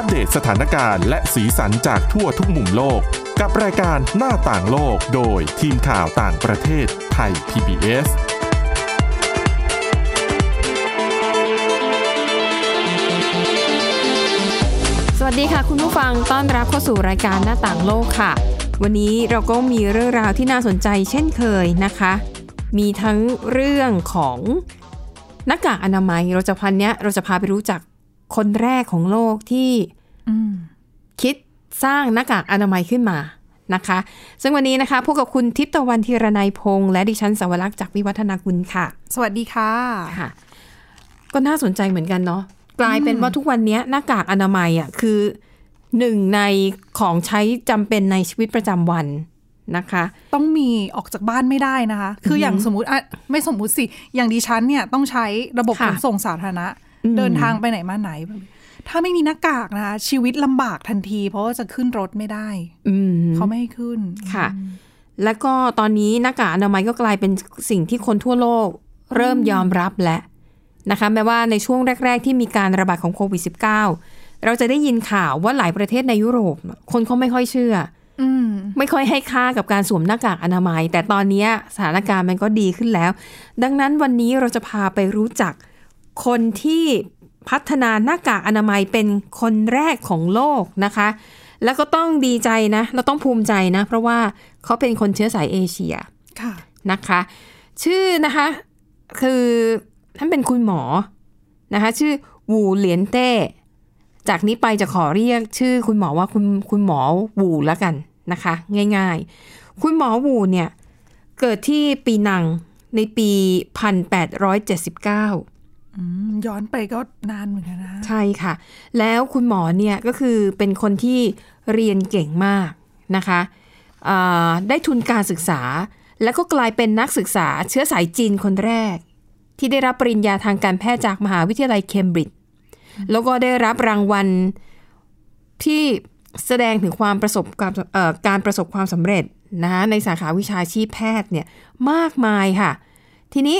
อัปเดตสถานการณ์และสีสันจากทั่วทุกมุมโลก กับรายการหน้าต่างโลกโดยทีมข่าวต่างประเทศไทย PBS สวัสดีค่ะคุณผู้ฟังต้อนรับเข้าสู่รายการหน้าต่างโลกค่ะ วันนี้เราก็มีเรื่องราวที่น่าสนใจเช่นเคยนะคะ มีทั้งเรื่องของหน้ากากอนามัยเราจะพันเนี้ยเราจะพาไปรู้จัก คนแรกของโลกที่คิดสร้างหน้ากากอนามัยขึ้นมานะคะ ซึ่งวันนี้นะคะพบกับคุณทิพย์ตะวันธีรนัยพงษ์และดิฉันสวรักษ์จากวิวัฒนาคุณค่ะ สวัสดีค่ะค่ะ ก็น่าสนใจเหมือนกันเนาะกลายเป็นว่าทุกวันนี้หน้ากากอนามัยอะคือหนึ่งในของใช้จำเป็นในชีวิตประจำวันนะคะ ต้องมีออกจากบ้านไม่ได้นะคะ คืออย่างสมมติอะไม่สมมุติสิ อย่างดิฉันเนี่ยต้องใช้ระบบขค่ะนส่งสาธารณะอืม เดินทางไปไหนมาไหน ถ้าไม่มีหน้ากากนะคะชีวิตลำบากทันที เพราะว่าจะขึ้นรถไม่ได้อืมเขาไม่ให้ขึ้นค่ะ แล้วก็ตอนนี้หน้ากากอนามัยก็กลายเป็นสิ่งที่คนทั่วโลก เริ่มยอมรับแล้วนะคะแม้ว่าในช่วงแรก ๆ ที่มีการระบาดของโควิด -19 เราจะได้ยินข่าวว่าหลายประเทศในยุโรป คนเขาไม่ค่อยเชื่ออืมไม่ค่อยให้ค่ากับการสวมหน้ากากอนามัย แต่ตอนนี้สถานการณ์มันก็ดีขึ้นแล้ว ดังนั้นวันนี้เราจะพาไปรู้จัก คนที่พัฒนาหน้ากากอนามัยเป็นคนแรกของโลกนะคะ แล้วก็ต้องดีใจนะ เราต้องภูมิใจนะ เพราะว่าเขาเป็นคนเชื้อสายเอเชียค่ะนะคะ ชื่อนะคะ คือท่านเป็นคุณหมอนะคะ ชื่อวูเหลียนเต้ จากนี้ไปจะขอเรียกชื่อคุณหมอว่าคุณคุณหมอวูแล้วกันนะคะ ง่ายๆ คุณหมอวูเนี่ย เกิดที่ปีนังในปี 1879อืม ย้อนไปก็นานเหมือนกันนะ ใช่ค่ะ แล้วคุณหมอเนี่ยก็คือเป็นคนที่เรียนเก่งมากนะคะได้ทุนการศึกษา แล้วก็กลายเป็นนักศึกษาเชื้อสายจีนคนแรก ที่ได้รับปริญญาทางการแพทย์จากมหาวิทยาลัยเคมบริดจ์แล้วก็ได้รับรางวัลที่แสดงถึงความประสบการการประสบความสำเร็จนะคะในสาขาวิชาชีพแพทย์เนี่ยมากมายค่ะ ทีนี้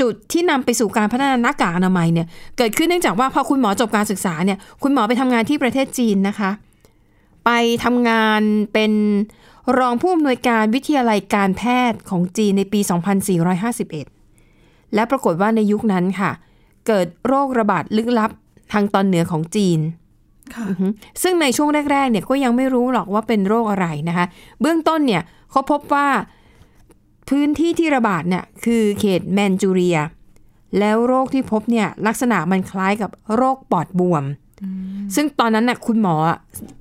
จุดที่นำไปสู่การพัฒนาหน้ากากอนามัยเนี่ยเกิดขึ้นเนื่องจากว่าพอคุณหมอจบการศึกษาเนี่ยคุณหมอไปทำงานที่ประเทศจีนนะคะ ไปทำงานเป็นรองผู้อำนวยการวิทยาลัยการแพทย์ของจีนในปี 2451 และปรากฏว่าในยุคนั้นค่ะ เกิดโรคระบาดลึกลับทางตอนเหนือของจีนค่ะอือฮึซึ่งในช่วงแรกๆเนี่ยก็ยังไม่รู้หรอกว่าเป็นโรคอะไรนะคะ เบื้องต้นเนี่ยเขาพบว่า พื้นที่ที่ระบาดเนี่ยคือเขตแมนจูเรีย แล้วโรคที่พบเนี่ยลักษณะมันคล้ายกับโรคปอดบวม ซึ่งตอนนั้นน่ะคุณหมอ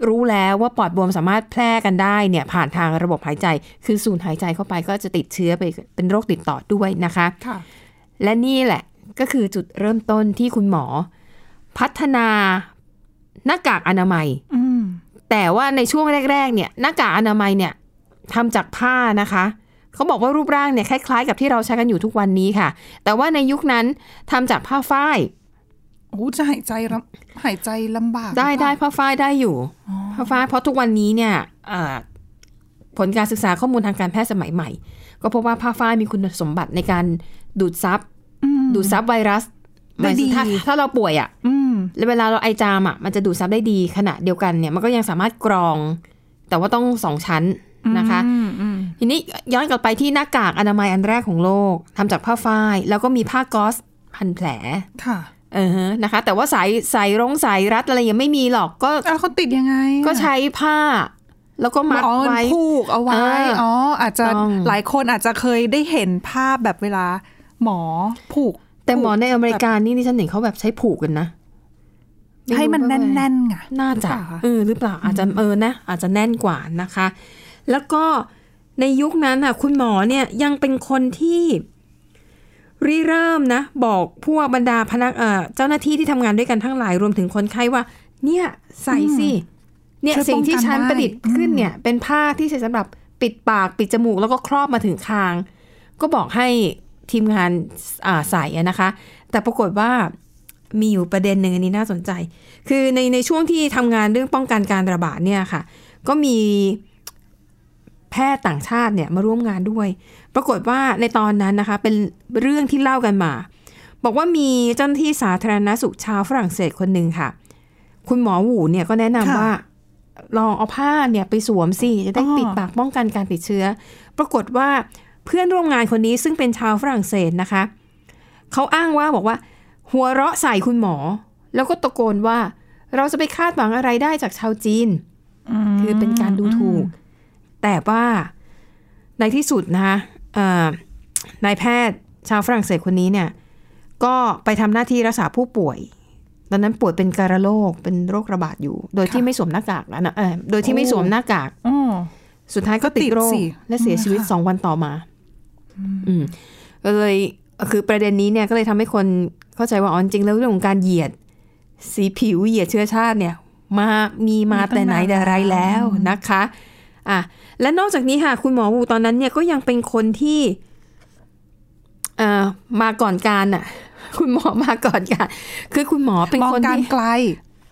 รู้แล้วว่าปอดบวมสามารถแพร่กันได้เนี่ยผ่านทางระบบหายใจ คือสูดหายใจเข้าไปก็จะติดเชื้อไปเป็นโรคติดต่อด้วยนะคะค่ะและนี่แหละก็คือจุดเริ่มต้นที่คุณหมอ พัฒนาหน้ากากอนามัยอืมแต่ว่าในช่วงแรก ๆ เนี่ยหน้ากากอนามัยเนี่ยทำจากผ้านะคะ เขาบอกว่ารูปร่างเนี่ยคล้ายๆ กับที่เราใช้กันอยู่ทุกวันนี้ค่ะ แต่ว่าในยุคนั้นทำจากผ้าฝ้ายโอ้จะหายใจลำหายใจลำบาก ได้หรือเปได้ล่าผ้าฝ้ายได้อยู่ผ้าฝ้ายเพราะทุกวันนี้เนี่ยเอ่อผลการศึกษาข้อมูลทางการแพทย์สมัยใหม่ ก็พบว่าผ้าฝ้ายมีคุณสมบัติในการดูดซับอืมดูดซับไวรัสได้ดีถ้าถ้าเราป่วยอะ่ะอืมแล้วเวลาเราไอจามอะมันจะดูดซับได้ดีขณะเดียวกันเนี่ยมันก็ยังสามารถกรอง แต่ว่าต้องสองชั้น นะคะอืมอืมทีนี้ย้อนกลับไปที่หน้ากากอนามัยอันแรกของโลกทำจากผ้าฝ้าย แล้วก็มีผ้าก๊อซพันแผลค่ะเออฮะนะคะ แต่ว่าสายสายรงสายรัดอะไรยังไม่มีหรอกก็อ้าวเขาติดยังไงอะก็ใช้ผ้า แล้วก็มัดอ๋อไว้ผูกเอาไว้อ่าอ๋ออาจจะต้องหลายคนอาจจะเคยได้เห็นภาพแบบเวลา หมอผูก แต่หมอในอเมริกานี่ดิฉันเห็นเขาแบบใช้ผูกกันนะไรู้ให้มันว่าแน่นๆไงน่าจะหรือเปล่าคะเออหรือเปล่าอาจจะเออนะอาจจะแน่นกว่านะคะ แล้วก็ในยุคนั้นอะคุณหมอเนี่ยยังเป็นคนที่ริเริ่มนะ บอกพวกบรรดาพนักเอ่อเจ้าหน้าที่ที่ทำงานด้วยกันทั้งหลายรวมถึงคนไข้ว่า เนี่ยใส่สิเนี่ยช่วยสิ่งที่ป้องกันฉันได้ประดิษฐ์ขึ้นเนี่ย เป็นผ้าที่ใช้สำหรับปิดปากปิดจมูกแล้วก็ครอบมาถึงคาง ก็บอกให้ทีมงานอ่าใส่อะนะคะ แต่ปรากฏว่ามีอยู่ประเด็นหนึ่งอันนี้น่าสนใจ คือในในช่วงที่ทำงานเรื่องป้องกันการระบาดเนี่ยค่ะ ก็มี แพทย์ต่างชาติเนี่ยมาร่วมงานด้วย ปรากฏว่าในตอนนั้นนะคะเป็นเรื่องที่เล่ากันมา บอกว่ามีเจ้าหน้าที่สาธารณสุขชาวฝรั่งเศสคนหนึ่งค่ะ คุณหมอหวูเนี่ยก็แนะนำค่ะว่าลองเอาผ้าเนี่ยไปสวมสิจะได้อ๋อปิดปากป้องกันการติดเชื้อ ปรากฏว่าเพื่อนร่วมงานคนนี้ซึ่งเป็นชาวฝรั่งเศสนะคะเขาอ้างว่าบอกว่า หัวเราะใส่คุณหมอ แล้วก็ตะโกนว่า เราจะไปคาดหวังอะไรได้จากชาวจีนมคือเป็นการดูถูก แต่ว่าในที่สุดนะคะเอ่อนายแพทย์ชาวฝรั่งเศสคนนี้เนี่ย ก็ไปทำหน้าที่รักษาผู้ป่วย ตอนนั้นป่วยเป็นการโรคเป็นโรคระบาดอยู่ โดยที่ไม่สวมหน้ากากแล้วนะเออโดยที่ไม่สวมหน้ากากอ๋อสุดท้ายก็ติดโรก็ติดคสิและเสียชีวิตค่ะสองวันต่อมา อืมก็เลยคือประเด็นนี้เนี่ยก็เลยทำให้คนเข้าใจว่าอ๋อจริงๆแล้วเรื่องของการเหยียด สีผิวเหยียดเชื้อชาติเนี่ย มามีมาแต่ไหนแต่ไรแล้วนะคะ อะและนอกจากนี้ค่ะ คุณหมอวูตอนนั้นเนี่ยก็ยังเป็นคนที่เอ่อมาก่อนการน่ะ คุณหมอมาก่อนการคือคุณหมอเป็นมองคนการที่ไกล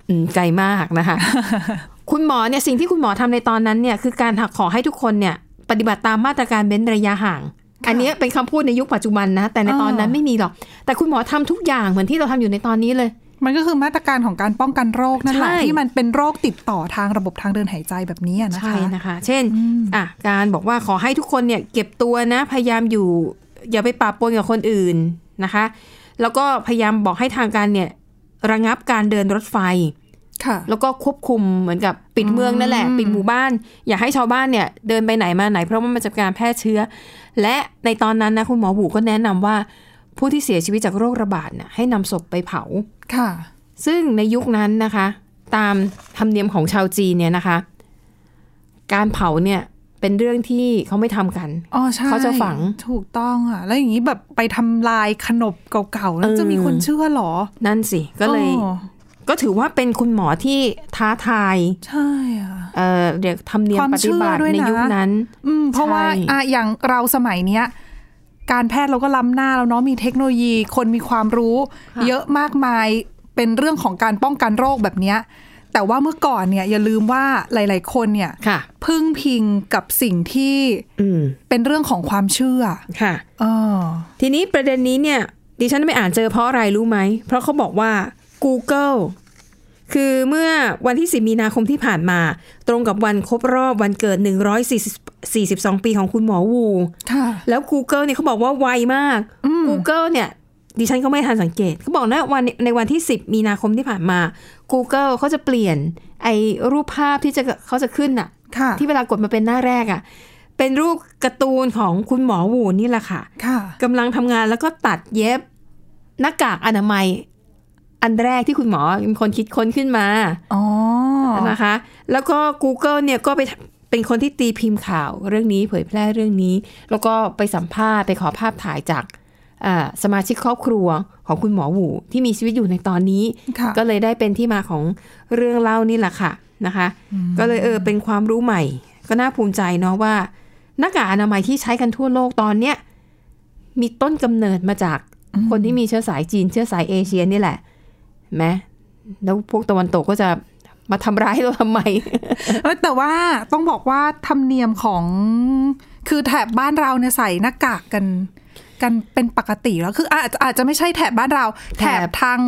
อืมไกลมากนะคะ คุณหมอเนี่ยสิ่งที่คุณหมอทำในตอนนั้นเนี่ย คือการขอให้ทุกคนเนี่ย ปฏิบัติตามมาตรการเว้นระยะห่าง อันเนี้ยเป็นคำพูดในยุคปัจจุบันนะ แต่ในตอนนั้นอ่าไม่มีหรอก แต่คุณหมอทำทุกอย่างเหมือนที่เราทำอยู่ในตอนนี้เลย มันก็คือมาตรการของการป้องกันโรคนั่นแหละใช่ที่มันเป็นโรคติดต่อทางระบบทางเดินหายใจแบบนี้อะนะคะใช่นะคะ เช่นอะการบอกว่าขอให้ทุกคนเนี่ยเก็บตัวนะ พยายามอยู่ อย่าไปปะปนกับคนอื่นนะคะ แล้วก็พยายามบอกให้ทางการเนี่ยระงับการเดินรถไฟค่ะ แล้วก็ควบคุมเหมือนกับปิดเมืองนั่นแหละ ปิดหมู่บ้าน อย่าให้ชาวบ้านเนี่ย เดินไปไหนมาไหน เพราะว่ามันจะเป็นการแพร่เชื้อ และในตอนนั้นนะคุณหมอบูก็แนะนำว่าผู้ที่เสียชีวิตจากโรคระบาดน่ะให้นำศพไปเผาค่ะ ซึ่งในยุคนั้นนะคะ ตามธรรมเนียมของชาวจีนเนี่ยนะคะ การเผาเนี่ยเป็นเรื่องที่เขาไม่ทำกันอ๋อใช่เขาจะฝังถูกต้องอะ แล้วอย่างนี้แบบไปทำลายขนบเก่าๆแล้วเออจะมีคนเชื่อเหรอ นั่นสิ ก็เลยอ๋อก็ถือว่าเป็นคุณหมอที่ท้าทาย ใช่อะเอ่อเดี๋ยวธรรมเนียมความปฏิบัติเชื่อด้วยในนะยุคนั้น อืมเพราะว่าใช่อะอย่างเราสมัยเนี้ย การแพทย์เราก็ล้ำหน้าแล้วเนาะมีเทคโนโลยีคนมีความรู้ เยอะมากมายเป็นเรื่องของการป้องกันโรคแบบเนี้ยแต่ว่าเมื่อก่อนเนี่ยอย่าลืมว่าหลาย ๆ คนเนี่ยค่ะพึ่งพิงกับสิ่งที่อืมเป็นเรื่องของความเชื่อค่ะเออทีนี้ประเด็นนี้เนี่ย ดิฉันไม่อ่านเจอเพราะอะไรรู้ไหม เพราะเขาบอกว่า Google คือเมื่อวันที่ 10 มีนาคมที่ผ่านมา ตรงกับวันครบรอบวันเกิด 142 ปีของคุณหมอวูค่ะแล้ว Google เนี่ยเขาบอกว่าไวมาก Google เนี่ย ดิฉันก็ไม่ทันสังเกตเขาบอกนะวันในวันที่ 10 มีนาคมที่ผ่านมา Google เขาจะเปลี่ยนไอ้รูปภาพที่จะเขาจะขึ้นอะค่ะที่เวลากดมาเป็นหน้าแรกอะเป็นรูปการ์ตูนของคุณหมอวูนี่แหละค่ะค่ะกำลังทำงานแล้วก็ตัดเย็บหน้ากากอนามัย อันแรกที่คุณหมอเป็นคนคิดค้นขึ้นมาอ๋อนะคะ แล้วก็ Google เนี่ยก็ไปเป็นคนที่ตีพิมพ์ข่าวเรื่องนี้เผยแพร่เรื่องนี้ แล้วก็ไปสัมภาษณ์ไปขอภาพถ่ายจากอ่าสมาชิกครอบครัวของคุณหมอหวูที่มีชีวิตอยู่ในตอนนี้ค่ะก็เลยได้เป็นที่มาของเรื่องเล่านี่แหละค่ะนะคะ ก็เลยเออเป็นความรู้ใหม่ ก็น่าภูมิใจเนาะว่าหน้ากากอนามัยที่ใช้กันทั่วโลกตอนเนี้ยมีต้นกำเนิดมาจากคนที่มีเชื้อสายจีนเชื้อสายเอเชียนี่แหละเห็น ไหมแล้วพวกตะวันตกก็จะมาทำร้ายเราทำไมเอ้ยแต่ว่าต้องบอกว่าธรรมเนียมของคือแถบบ้านเราเนี่ยใส่หน้ากากกัน กันเป็นปกติแล้วคืออาจอาจจะไม่ใช่แถบบ้านเรา แถแถบบทาง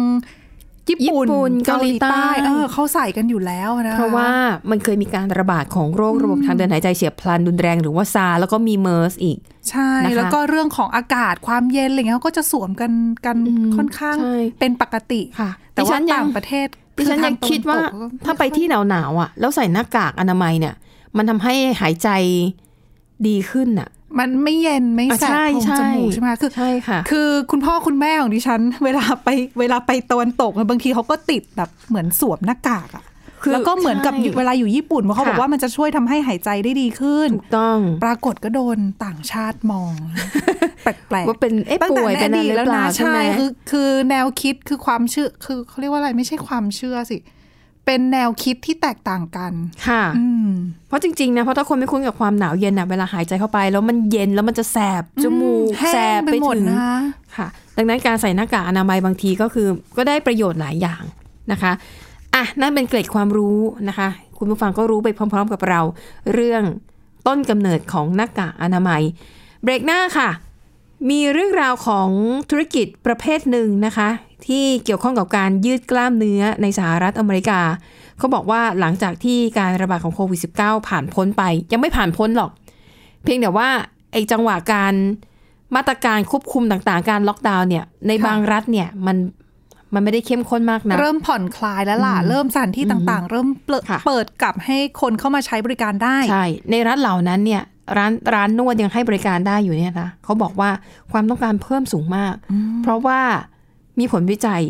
ญี่ปุ่นญี่ปุ่นเกาหลีใต้เออเขาใส่กันอยู่แล้วนะเพราะว่ามันเคยมีการระบาดของโรคระบบทางเดินหายใจเฉียบพลันรุนแรงหรือว่าซาร์แล้วก็มีเมอร์สอีก ใช่นะคะแล้วก็เรื่องของอากาศความเย็นอะไรเงี้ยเขาก็จะสวมกันกันอืมค่อนข้างใช่เป็นปกติค่ะ แต่ดิฉัว่านยังต่างประเทศดิฉันยังคิดว่าอทงตะนตกก็ถ้าไปที่หนาวๆอะ แล้วใส่หน้ากากอนามัยเนี่ย มันทำให้หายใจดีขึ้นอะ มันไม่เย็นไม่อะแสบใช่โพรงใช่จมูกใช่ไหมคือใช่ค่ะ คือคุณพ่อคุณแม่ของดิฉัน เวลาไปเวลาไปตะวันตกเนี่ยบางทีเขาก็ติดแบบเหมือนสวมหน้ากากอะคือแล้วก็เหมือนกับใช่เวลาอยู่ญี่ปุ่นเพราะเขาค่ะบอกว่ามันจะช่วยทำให้หายใจได้ดีขึ้นถูกต้อง ปรากฏก็โดนต่างชาติมอง แปลกว่าเป็นเอ๊ะๆตั้งแต่ป่วยในเป็นออะไรดีตหรือแล้วเปล่านะใช่ไหมคือคือแนวคิดคือความเชื่อคือเขาเรียกว่าอะไรไม่ใช่ความเชื่อสิ เป็นแนวคิดที่แตกต่างกัน ค่ะอืมเพราะจริงๆนะ เพราะถ้าคนไม่คุ้นกับความหนาวเย็นอะเวลาหายใจเข้าไป แล้วมันเย็นแล้วมันจะแสบจมูกแห้งแสบไปไปหมดถึงนะคะค่ะ ดังนั้นการใส่หน้ากากอนามัยบางทีก็คือ ก็ได้ประโยชน์หลายอย่างนะคะอะนั่นเป็นเกร็ดความรู้นะคะ คุณผู้ฟังก็รู้ไปพร้อม ๆ กับเรา เรื่องต้นกำเนิดของหน้ากากอนามัย เบรกหน้าค่ะ มีเรื่องราวของธุรกิจประเภทหนึ่งนะคะ ที่เกี่ยวข้องกับการยืดกล้ามเนื้อในสหรัฐอเมริกา เขาบอกว่าหลังจากที่การระบาดของโควิด -19 ผ่านพ้นไป ยังไม่ผ่านพ้นหรอก เพียงแต่ว่าไอ้จังหวะการมาตรการควบคุมต่างๆ การล็อกดาวน์เนี่ยในค่ะบางรัฐเนี่ยมันมันไม่ได้เข้มข้นมากนะ เริ่มผ่อนคลายแล้วล่ะ เริ่มสถานที่ต่างๆ เริ่มเปิดค่ะเปิดกลับให้คนเข้ามาใช้บริการได้ ใช่ ในรัฐเหล่านั้นเนี่ย ร้านร้านนวดยังให้บริการได้อยู่เนี่ยนะเขาบอกว่าความต้องการเพิ่มสูงมาก เพราะว่ามีผลวิจัย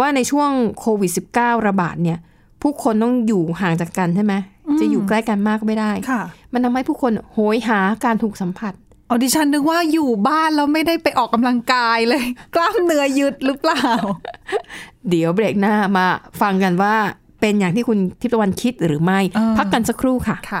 ว่าในช่วงโควิด -19 ระบาดเนี่ย ผู้คนต้องอยู่ห่างจากกันใช่ไหมจะอยู่ใกล้กันมากก็ไม่ได้ค่ะมันทำให้ผู้คนโหยหาการถูกสัมผัสออดิฉันนึกว่าอยู่บ้านแล้วไม่ได้ไปออกกำลังกายเลย กล้ามเนื้อยึดหรือเปล่า เดี๋ยวเบรกหน้ามาฟังกันว่าเป็นอย่างที่คุณทิพย์ตะวันคิดหรือไม่อ่าพักกันสักครู่ค่ะค่ะ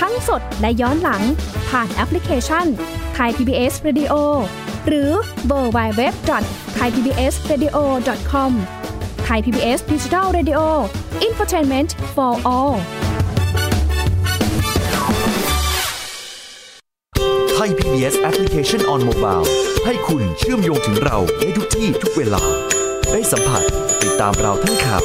ทั้งสดและย้อนหลังผ่านแอปพลิเคชันไทย PBS Radio หรือเวอร์ไบเว็บดอทไทยพีบีเอสเรดิโอคอมไทยพีบีเอสดิจิทัลเรดิโออินฟอร์ทนเมนต์ for all Thai PBS Application on Mobile ให้คุณเชื่อมโยงถึงเราในทุกที่ทุกเวลา ได้สัมผัสติดตามเราทั้งข่าว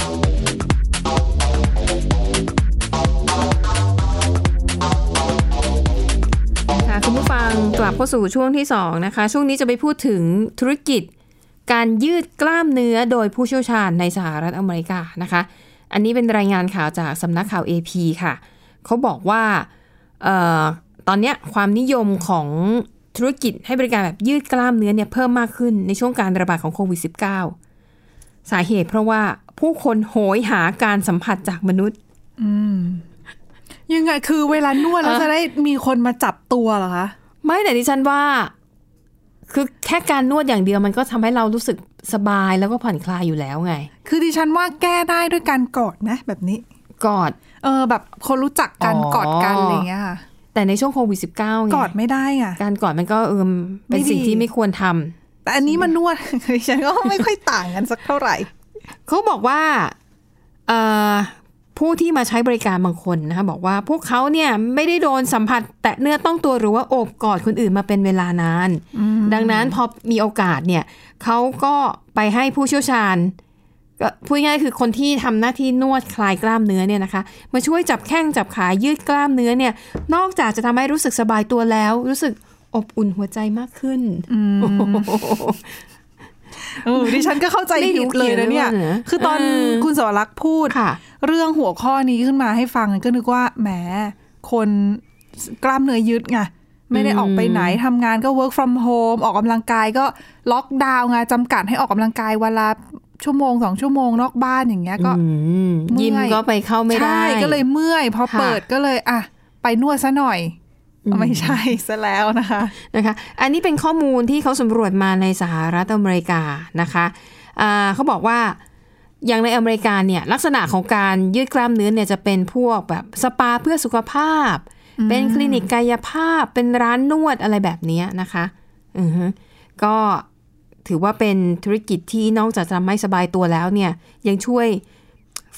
กลับเข้าสู่ช่วงที่สองนะคะ ช่วงนี้จะไปพูดถึงธุรกิจ การยืดกล้ามเนื้อโดยผู้เชี่ยวชาญในสหรัฐอเมริกานะคะ อันนี้เป็นรายงานข่าวจากสำนักข่าว AP ค่ะ เขาบอกว่าเออตอนเนี้ยความนิยมของธุรกิจให้บริการแบบยืดกล้ามเนื้อเนี่ยเพิ่มมากขึ้นในช่วงการระบาดของโควิด -19 สาเหตุเพราะว่าผู้คนโหยหาการสัมผัสจากมนุษย์ยังไงคือเวลานวดแล้วจะได้มีคนมาจับตัวเหรอคะ ไม่แต่ดิฉันว่า คือแค่การนวดอย่างเดียวมันก็ทำให้เรารู้สึกสบายแล้วก็ผ่อนคลายอยู่แล้วไง คือดิฉันว่าแก้ได้ด้วยการกอดนะ แบบนี้กอด เออ แบบคนรู้จักกันอ๋อกอดกันอะไรอย่างเงี้ยค่ะแต่ในช่วงโควิด -19 ไงกอดไม่ได้ไงการกอดมันก็เออเป็นไม่ดีสิ่งที่ไม่ควรทำแต่อันนี้มันนวดดิฉันก็ไม่ค่อยต่างกันสักเท่าไหร่เขาบอกว่าเอ่อ ผู้ที่มาใช้บริการบางคนนะคะบอกว่าพวกเขาเนี่ยไม่ได้โดนสัมผัส แตะเนื้อต้องตัวหรือว่าโอบกอดคนอื่นมาเป็นเวลานาน ดังนั้นพอมีโอกาสเนี่ยเขาก็ไปให้ผู้เชี่ยวชาญก็พูดง่ายคือคนที่ทำหน้าที่นวดคลายกล้ามเนื้อเนี่ยนะคะมาช่วยจับแข้งจับขายืดกล้ามเนื้อเนี่ย นอกจากจะทำให้รู้สึกสบายตัวแล้ว รู้สึกอบอุ่นหัวใจมากขึ้น เออดิฉันก็เข้าใจไม่ผิรู้ดเลยนะเนี่ยเขียนไว้ว่าเหรอคือตอนเออคุณสวรักษ์พูดค่ะเรื่องหัวข้อนี้ขึ้นมาให้ฟังก็นึกว่าแหมคนกล้ามเนื้อยึดไงไม่ได้ออกไปไหนทำงานก็ work from home ออกกำลังกายก็ล็อกดาวน์ไงจำกัดให้ออกกำลังกายวันละชั่วโมงสองชั่วโมงนอกบ้านอย่างเงี้ยก็อืมเมื่อยยิมก็ไปเข้าไม่ได้ใช่ก็เลยเมื่อยพอค่ะเปิดก็เลย อะ ไปนวดซะหน่อยอืม ไม่ใช่ซะแล้วนะคะนะคะ อันนี้เป็นข้อมูลที่เขาสำรวจมาในสหรัฐอเมริกานะคะอ่าเขาบอกว่าอย่างในอเมริกาเนี่ยลักษณะของการยืดกล้ามเนื้อเนี่ยจะเป็นพวกแบบสปาเพื่อสุขภาพ เป็นคลินิกกายภาพ เป็นร้านนวดอะไรแบบเนี้ยนะคะอือฮึก็ถือว่าเป็นธุรกิจที่นอกจากจะทำให้สบายตัวแล้วเนี่ยยังช่วย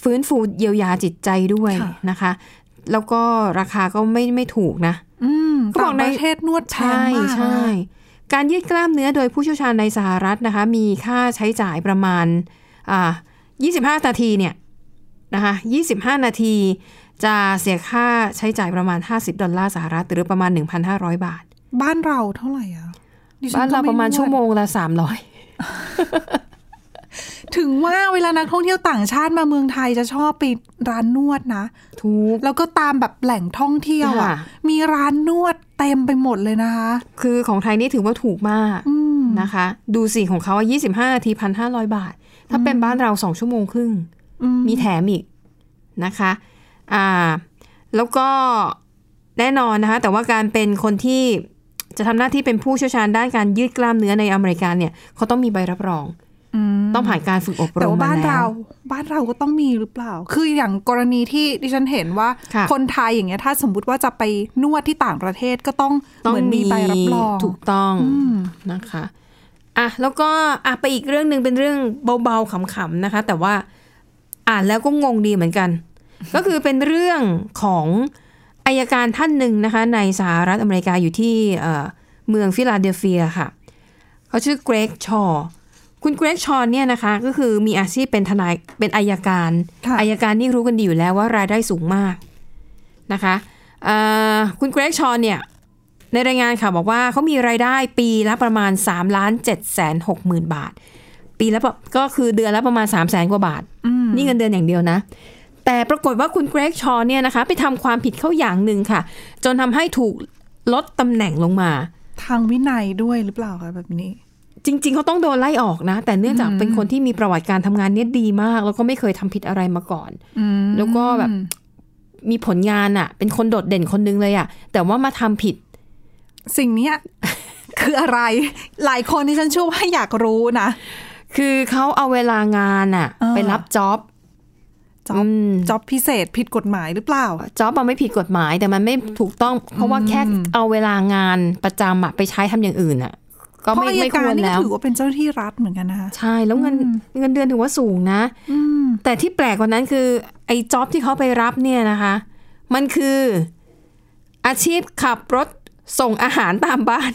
ฟื้นฟูเยียวยาจิตใจด้วยค่ะนะคะ แล้วก็ราคาก็ไม่ไม่ถูกนะอืม เขาบอกต่างในประเทศนวดแพงใช่มากใช่นะการยืดกล้ามเนื้อโดยผู้เชี่ยวชาญในสหรัฐนะคะ มีค่าใช้จ่ายประมาณอ่า25 นาทีเนี่ยนะคะ25 นาทีจะเสียค่าใช้จ่ายประมาณ 50 ดอลลาร์สหรัฐ หรือประมาณ 1,500 บาท บ้านเราเท่าไหร่อะดิฉับ้านเราก็ไประมาณนวดชั่วโมงละ ถึงว่าเวลานักท่องเที่ยวต่างชาติมาเมืองไทยจะชอบไปร้านนวดนะ300ถูกแล้วก็ตามแบบแหล่งท่องเที่ยวอะค่ะ มีร้านนวดเต็มไปหมดเลยนะคะ คือของไทยนี่ถือว่าถูกมากอืมนะคะ ดูสิของเขาว่า25นาที1,500บาท ถ้าเป็นบ้านเรา2ชั่วโมงครึ่งอืมมีแถมอีกนะคะอ่าแล้วก็แน่นอนนะคะ แต่ว่าการเป็นคนที่จะทำหน้าที่เป็นผู้เชี่ยวชาญด้านการยืดกล้ามเนื้อในอเมริกาเนี่ยเขาต้องมีใบรับรองม ต้องผ่านการฝึกอบรแต่มว่ามาบ้านแล้เราวบ้านเราก็ต้องมีหรือเปล่า คืออย่างกรณีที่ดิฉันเห็นว่าค่ะคนไทยอย่างเงี้ยถ้าสมมุติว่าจะไปนวดที่ต่างประเทศก็ต้องต้เหมือนมีใบรับรองถูกต้องอืมนะคะอะแล้วก็อะไปอีกเรื่องหนึ่งเป็นเรื่องเบาๆขำๆนะคะ แต่ว่าอ่านแล้วก็งงดีเหมือนกัน ก็คือเป็นเรื่องของอายการท่านหนึ่งนะคะ ในสหรัฐอเมริกาอยู่ที่เอ่อเมืองฟิลาเดลเฟียค่ะ เขาชื่อเกรกชอ คุณเกรกชอเนี่ยนะคะ ก็คือมีอาชีพเป็นทนายเป็นอายการค่ะอายการนี่รู้กันดีอยู่แล้วว่ารายได้สูงมากนะคะเอ่อคุณเกรกชอเนี่ยในรายงานค่ะบอกว่าเขามีรายได้ปีละประมาณ3ล้าน7แสน6หมื่นบาท ปีละประก็คือเดือนละประมาณ3แสนกว่าบาท นี่เงินเดือนอย่างเดียวนะ แต่ปรากฏว่าคุณเกรกชอเนี่ยนะคะ ไปทำความผิดเข้าอย่างหนึ่งค่ะ จนทำให้ถูกลดตำแหน่งลงมา ทางวินัยด้วยหรือเปล่าคะแบบนี้ จริง ๆ เขาต้องโดนไล่ออกนะ แต่เนื่องจากเป็นคนที่มีประวัติการทำงานเนี่ยดีมาก แล้วก็ไม่เคยทำผิดอะไรมาก่อนอืมแล้วก็แบบมีผลงานอะเป็นคนโดดเด่นคนนึงเลยอะแต่ว่ามาทำผิด สิ่งเนี้ยคืออะไร หลายคนที่ฉันเชื่อว่าอยากรู้นะ คือเขาเอาเวลางานอะอ่าไปรับจ็อบจ็อบจ็อบพิเศษผิดกฎหมายหรือเปล่าจ็อบมันไม่ผิดกฎหมายแต่มันไม่ถูกต้อง เพราะว่าแค่เอาเวลางานประจำอะไปใช้ทำอย่างอื่นอะ ก็เพราะไม่อายไม่คการวรนี่แล้วถือว่าเป็นเจ้าหน้าที่รัฐเหมือนกันนะคะใช่แล้วเงินเงินเดือนถือว่าสูงนะอืมแต่ที่แปลกกว่านั้นคือ ไอ้จ็อบที่เขาไปรับเนี่ยนะคะ มันคืออาชีพขับรถส่งอาหารตามบ้าน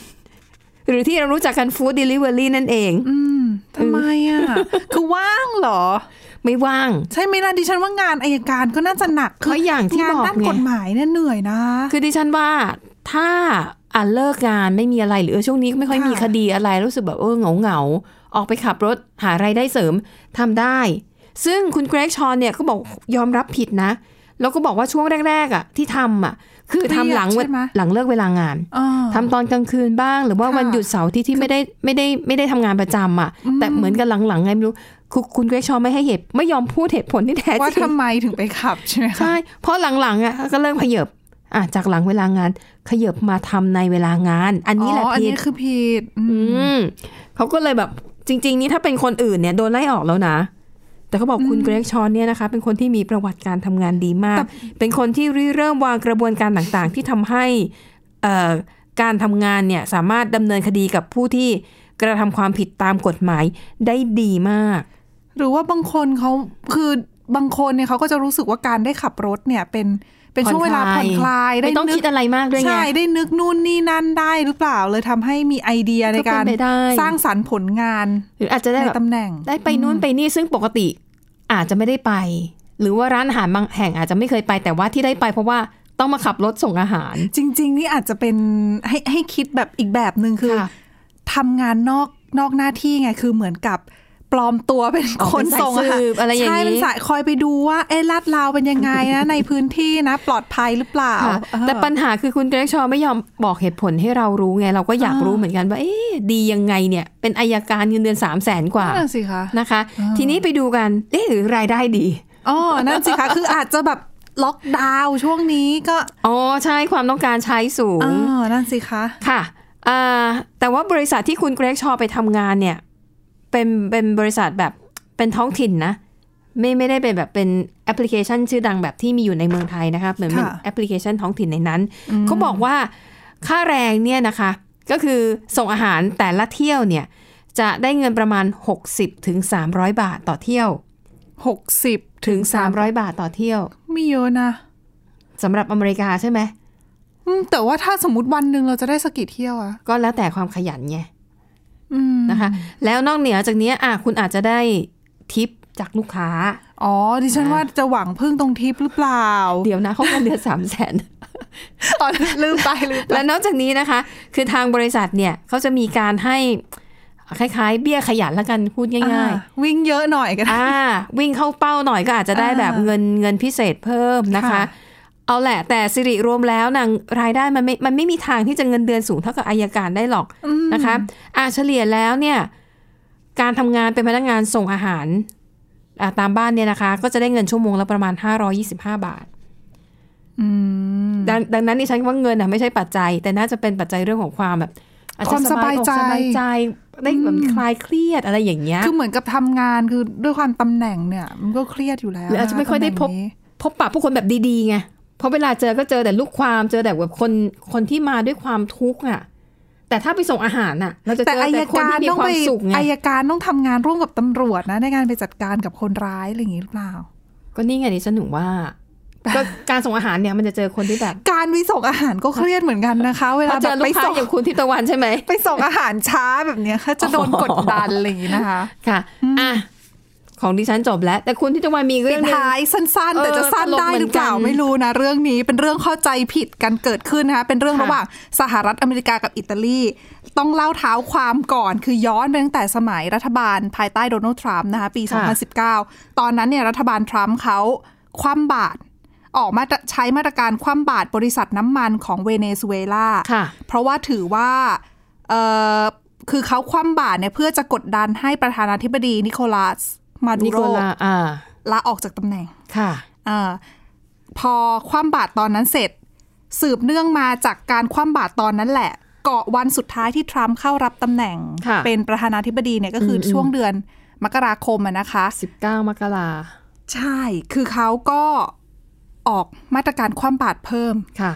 หรือที่เรารู้จักกันฟู้ดเดลิเวอรี่นั่นเองอืมทำไมอะ คือว่างเหรอ ไม่ว่าง ใช่ไหมล่ะดิฉันว่างานอายการก็น่าจะหนักเพราะอย่างที่งานบอกด้านไงกฎหมายเนี่ยเหนื่อยนะ คือดิฉันว่าถ้า อะเลิกงานไม่มีอะไรหรือเออช่วงนี้ไม่ค่อยค่ะมีคดีอะไรรู้สึกแบบเออเหงาเหงาๆออกไปขับรถหารายได้เสริมทำได้ ซึ่งคุณเกรกชอนเนี่ยก็บอกยอมรับผิดนะ แล้วก็บอกว่าช่วงแรก ๆอะที่ทำอะ คือทำหลังเครียดใช่ไหมหลังเลิกเวลางานอ่าทำตอนกลางคืนบ้าง หรือว่าค่ะวันหยุดเสาร์ที่ที่ไม่ได้ไม่ได้ไม่ได้ทำงานประจำอะ แต่เหมือนกันหลังๆไงไม่รู้คุณคุณเกรกชอนไม่ให้เหตุไม่ยอมพูดเหตุผลที่แท้จว่าริงทำไมถึงไปขับใช่ไหมคะใช่เพราะหลังๆอะก็เริ่มขยับ อะจากหลังเวลางานขยับมาทำในเวลางาน อันนี้แหละอ๋ออันผินี้ดคือผิดอืมอืมเขาก็เลยแบบจริง ๆ นี่ถ้าเป็นคนอื่นเนี่ยโดนไล่ออกแล้วนะ แต่เขาบอกคุณเกรกชอนเนี่ยนะคะ เป็นคนที่มีประวัติการทำงานดีมาก เป็นคนที่ริเริ่มวางกระบวนการต่างๆ ที่ทำให้เอ่อการทำงานเนี่ยสามารถดำเนินคดีกับผู้ที่กระทำความผิดตามกฎหมายได้ดีมาก หรือว่าบางคนเขาคือ บางคนเนี่ยเขาก็จะรู้สึกว่าการได้ขับรถเนี่ยเป็นเป็นช่วงเวลาผ่อนคลายไม่ต้องนึกคิดอะไรมากด้วยไงใช่ได้นึกนู่นนี่นั่นได้หรือเปล่าเลยทำให้มีไอเดียในก็เป็นการไปได้สร้างสรรค์ผลงาน หรืออาจจะได้ในแบบตำแหน่ง ได้ไปนู่นไปนี่ซึ่งปกติอาจจะไม่ได้ไป หรือว่าร้านอาหารบางแห่งอาจจะไม่เคยไป แต่ว่าที่ได้ไปเพราะว่าต้องมาขับรถส่งอาหาร จริง ๆ นี่อาจจะเป็นให้ให้คิดแบบอีกแบบหนึ่งคือค่ะทำงานนอกนอกหน้าที่ไงคือเหมือนกับ ปลอมตัวเป็นอ๋อคนเป็นสายส่งอาหารสืบอะไรอย่างนี้ใช่เป็นสายคอยไปดูว่าเอ๊ะลาดราวเป็นยังไงนะในพื้นที่นะ ปลอดภัยหรือเปล่าค่ะเออแต่ปัญหาคือคุณเกรกชอไม่ยอมบอกเหตุผลให้เรารู้ไง เราก็อยากอ่ารู้รู้เหมือนกันว่าเอ๊ะดียังไงเนี่ย เป็นอายการเงินเดือนสามแสนกว่านั่นสิคะนะคะ ทีนี้ไปดูกันเอ๊ะหรือรายได้ดีอ๋อนั่นสิคะคืออาจจะแบบล็อกดาวน์ช่วงนี้ก็อ๋อใช่ความต้องการใช้สูงอ๋อนั่นสิคะค่ะอ่าแต่ว่าบริษัทที่คุณเกรกชอไปทำงานเนี่ย เป็นเป็นบริษัทแบบเป็นท้องถิ่นนะ ไม่ไม่ได้เป็นแบบเป็นแอปพลิเคชันชื่อดังแบบที่มีอยู่ในเมืองไทยนะคะเหมือนเป็นค่ะแอปพลิเคชันท้องถิ่นในนั้นเขาบอกว่าค่าแรงเนี่ยนะคะ ก็คือส่งอาหารแต่ละเที่ยวเนี่ย จะได้เงินประมาณ 60ถึง300 บาทต่อเที่ยวหกสิบถึง300 บาทต่อเที่ยว ไม่เยอะนะสำหรับอเมริกาใช่ไหมอืมแต่ว่าถ้าสมมติวันหนึ่งเราจะได้สักกี่เที่ยวอะก็แล้วแต่ความขยันไงอืม นะคะ แล้วนอกเหนือจากเนี้ยอะคุณอาจจะได้ทิปจากลูกค้า อ๋อ ดิฉันว่าจะหวังพึ่งตรงทิปหรือเปล่า เดี๋ยวนะเขาเงินเดือนสามแสนอ๋อลืมไปลืมไป และนอกจากนี้นะคะ คือทางบริษัทเนี่ยเขาจะมีการให้คล้ายๆ เบี้ยขยันละกันพูดง่ายอ่วิ่งเยอะหน่อยก็ๆได้อ่าวิ่งเข้าเป้าหน่อยก็อาจจะได้อ่าแบบเงินเงินพิเศษเพิ่มนะคะค่ะ เอาแหละ แต่สิริรวมแล้วนางรายได้มันไม่มันไม่มีทางที่จะเงินเดือนสูงเท่ากับอายการได้หรอกนะคะอ่าเฉลี่ยแล้วเนี่ยการทำงานเป็นพนักงานส่งอาหารอ่าตามบ้านเนี่ยนะคะ ก็จะได้เงินชั่วโมงละประมาณ 525 บาทอืมดังดังนั้นดิฉันว่าเงินอะไม่ใช่ปัจจัย แต่น่าจะเป็นปัจจัยเรื่องของความแบบอจจะความสบายใจอกสบายใจ ได้แบบคลายเครียดอะไรอย่างเงี้ยคือเหมือนกับทำงานคือด้วยความตำแหน่งเนี่ย มันก็เครียดอยู่แล้วหรืออาจจะไม่ค่อยได้พบตำแหน่งนี้พบปะผู้คนแบบดีๆไง เพราะเวลาเจอก็เจอแต่ลูกความเจอแต่แบบคนคนที่มาด้วยความทุกข์อะ แต่ถ้าไปส่งอาหารน่ะ เราจะเจแต่ออาแต่ยคนการที่มีต้องควาไปมสุขไงอายการต้องทำงานร่วมกับตำรวจนะ ในการไปจัดการกับคนร้ายอะไรอย่างนี้หรือเปล่า ก็นี่ไงดิฉันถึงว่าก็การส่งอาหารเนี่ยมันจะเจอคนที่แบบ การวิส่งอาหารก็เครียดเหมือนกันนะคะ เวลาถ้าเจแบอบลูไปกค้าส่งอย่างคุณทิพย์ตะวันใช่ไหมไปส่งอาหารช้าแบบเนี้ยเขาจะโดนกดดันอะไรอย่างนี้นะคะ ค่ะอะ ของดิฉันจบแล้ว แต่คุณทิพย์ตะวันมีปิเรื่อดงหนึงท้ายสั้น ๆ แต่จะสั้นได้หรือเปล่าเออตลกเหมือนกันไม่รู้นะ เรื่องนี้เป็นเรื่องเข้าใจผิดกันเกิดขึ้นนะคะเป็นเรื่องค่ะระหว่างสหรัฐอเมริกากับอิตาลี ต้องเล่าเท้าความก่อนคือย้อนไปตั้งแต่สมัยรัฐบาลภายใต้โดนัลด์ทรัมป์นะคะปี 2019 ตอนนั้นเนี่ยรัฐบาลทรัมป์เขาคว่ำบาตรออกมาใช้มาตรการคว่ำบาตรบริษัทน้ำมันของเวเนซุเอลาค่ะเพราะว่าถือว่าเอ่อคือเขาคว่ำบาตรเนี่ยเพื่อจะกดดันให้ประธานาธิบดีนิโคลัส มาดูนิโรโคลาอ่าลาออกจากตำแหน่งค่ะอาพอคว่ำบาตรตอนนั้นเสร็จ สืบเนื่องมาจากการคว่ำบาตรตอนนั้นแหละเกาะวันสุดท้ายที่ทรัมป์เข้ารับตำแหน่งค่ะเป็นประธานาธิบดีเนี่ยก็คืออมช่วงเดือนมกราคมอะนะคะ 19 มกราใช่ คือเขาก็ออกมาตรการคว่ำบาตรเพิ่มค่ะ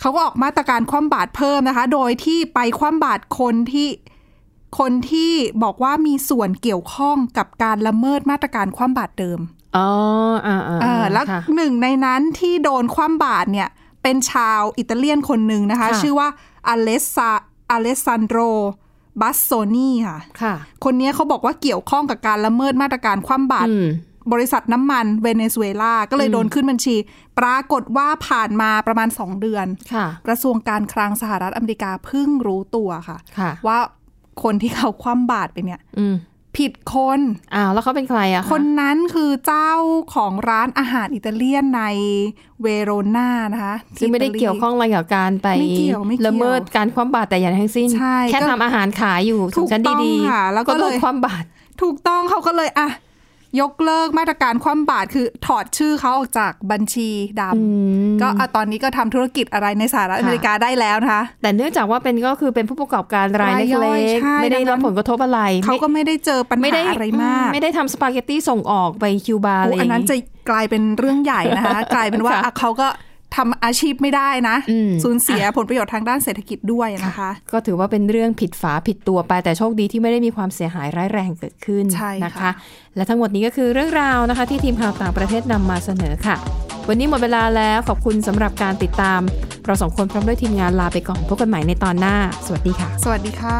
เขาก็ออกมาตรการคว่ำบาตรเพิ่มนะคะ โดยที่ไปคว่ำบาตรคนที่ คนที่บอกว่ามีส่วนเกี่ยวข้องกับการละเมิดมาตรการคว่ำบาตรเดิมอ๋ออ่าอ่าเออแล้วค่ะหนึ่งในนั้นที่โดนคว่ำบาตรเนี่ย เป็นชาวอิตาเลียนคนหนึ่งนะคะค่ะชื่อว่าอเลสซาอเลสซานโดรบัสโซนีค่ะค่ะ คนนี้เขาบอกว่าเกี่ยวข้องกับการละเมิดมาตรการคว่ำบาตรอืมบริษัทน้ำมันเวเนซุเอลา ก็เลยโดนขึ้นบัญชี ปรากฏว่าผ่านมาประมาณ 2 เดือนค่ะกระทรวงการคลังสหรัฐอเมริกาเพิ่งรู้ตัวค่ะค่ะว่า คนที่เขาคว่ำบาตรไปเนี่ยอืมผิดคนอ้าวแล้วเขาเป็นใครอะะคนนั้นคือเจ้าของร้านอาหารอิตาเลียนในเวโรนานะคะซึ่งไม่ได้ที่ตาลีเกี่ยวข้องอะไรกับการไปไม่เกี่ยวไม่เกี่ยวละเมิดการคว่ำบาตรแต่อย่างทั้งสิ้นใช่แค่ก็ทำอาหารขายอยู่ถูกฉันต้องดีค่ะแล้วก็ก็โดนเลยคว่ำบาตรถูกต้องเขาก็เลยอะ ยกเลิกมาตรการคว่ำบาตรคือถอดชื่อเขาออกจากบัญชีดอืมำก็อะตอนนี้ก็ทำธุรกิจอะไรในสหรัฐอเมริกาได้แล้วนะคะ แต่เนื่องจากว่าเป็นก็คือเป็นผู้ประกอบการรายรายย่เล็อยกใช่ๆไม่ได้ดังนั้รับนผลกระทบอะไรเขาก็ไม่ได้เจอปัญไม่หาได้อะไรมาก ไม่ได้ทำสปาเกตตี้ส่งออกไปคิวบาอะไรโอ้ออันย่างนั้นจะนี้กลายเป็นเรื่องใหญ่นะคะ กลายเป็นว่าค่ะอะเขาก็ ทำอาชีพไม่ได้นะอืมสูญเสียผลประโยชน์ทางด้านเศรษฐกิจด้วยนะคะ ก็ถือว่าเป็นเรื่องผิดฝาผิดตัวไป แต่โชคดีที่ไม่ได้มีความเสียหายร้ายแรงเกิดขึ้นใช่นะคะค่ะและทั้งหมดนี้ก็คือเรื่องราวนะคะ ที่ทีมข่าวต่างประเทศนำมาเสนอค่ะ วันนี้หมดเวลาแล้วขอบคุณสำหรับการติดตาม เราสองคนพร้อมด้วยทีมงานลาไปก่อนพบกันใหม่ในตอนหน้า สวัสดีค่ะ สวัสดีค่ะ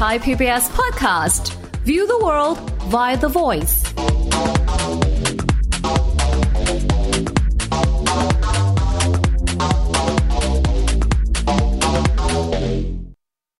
Thai PBS podcast. View the world via the voice.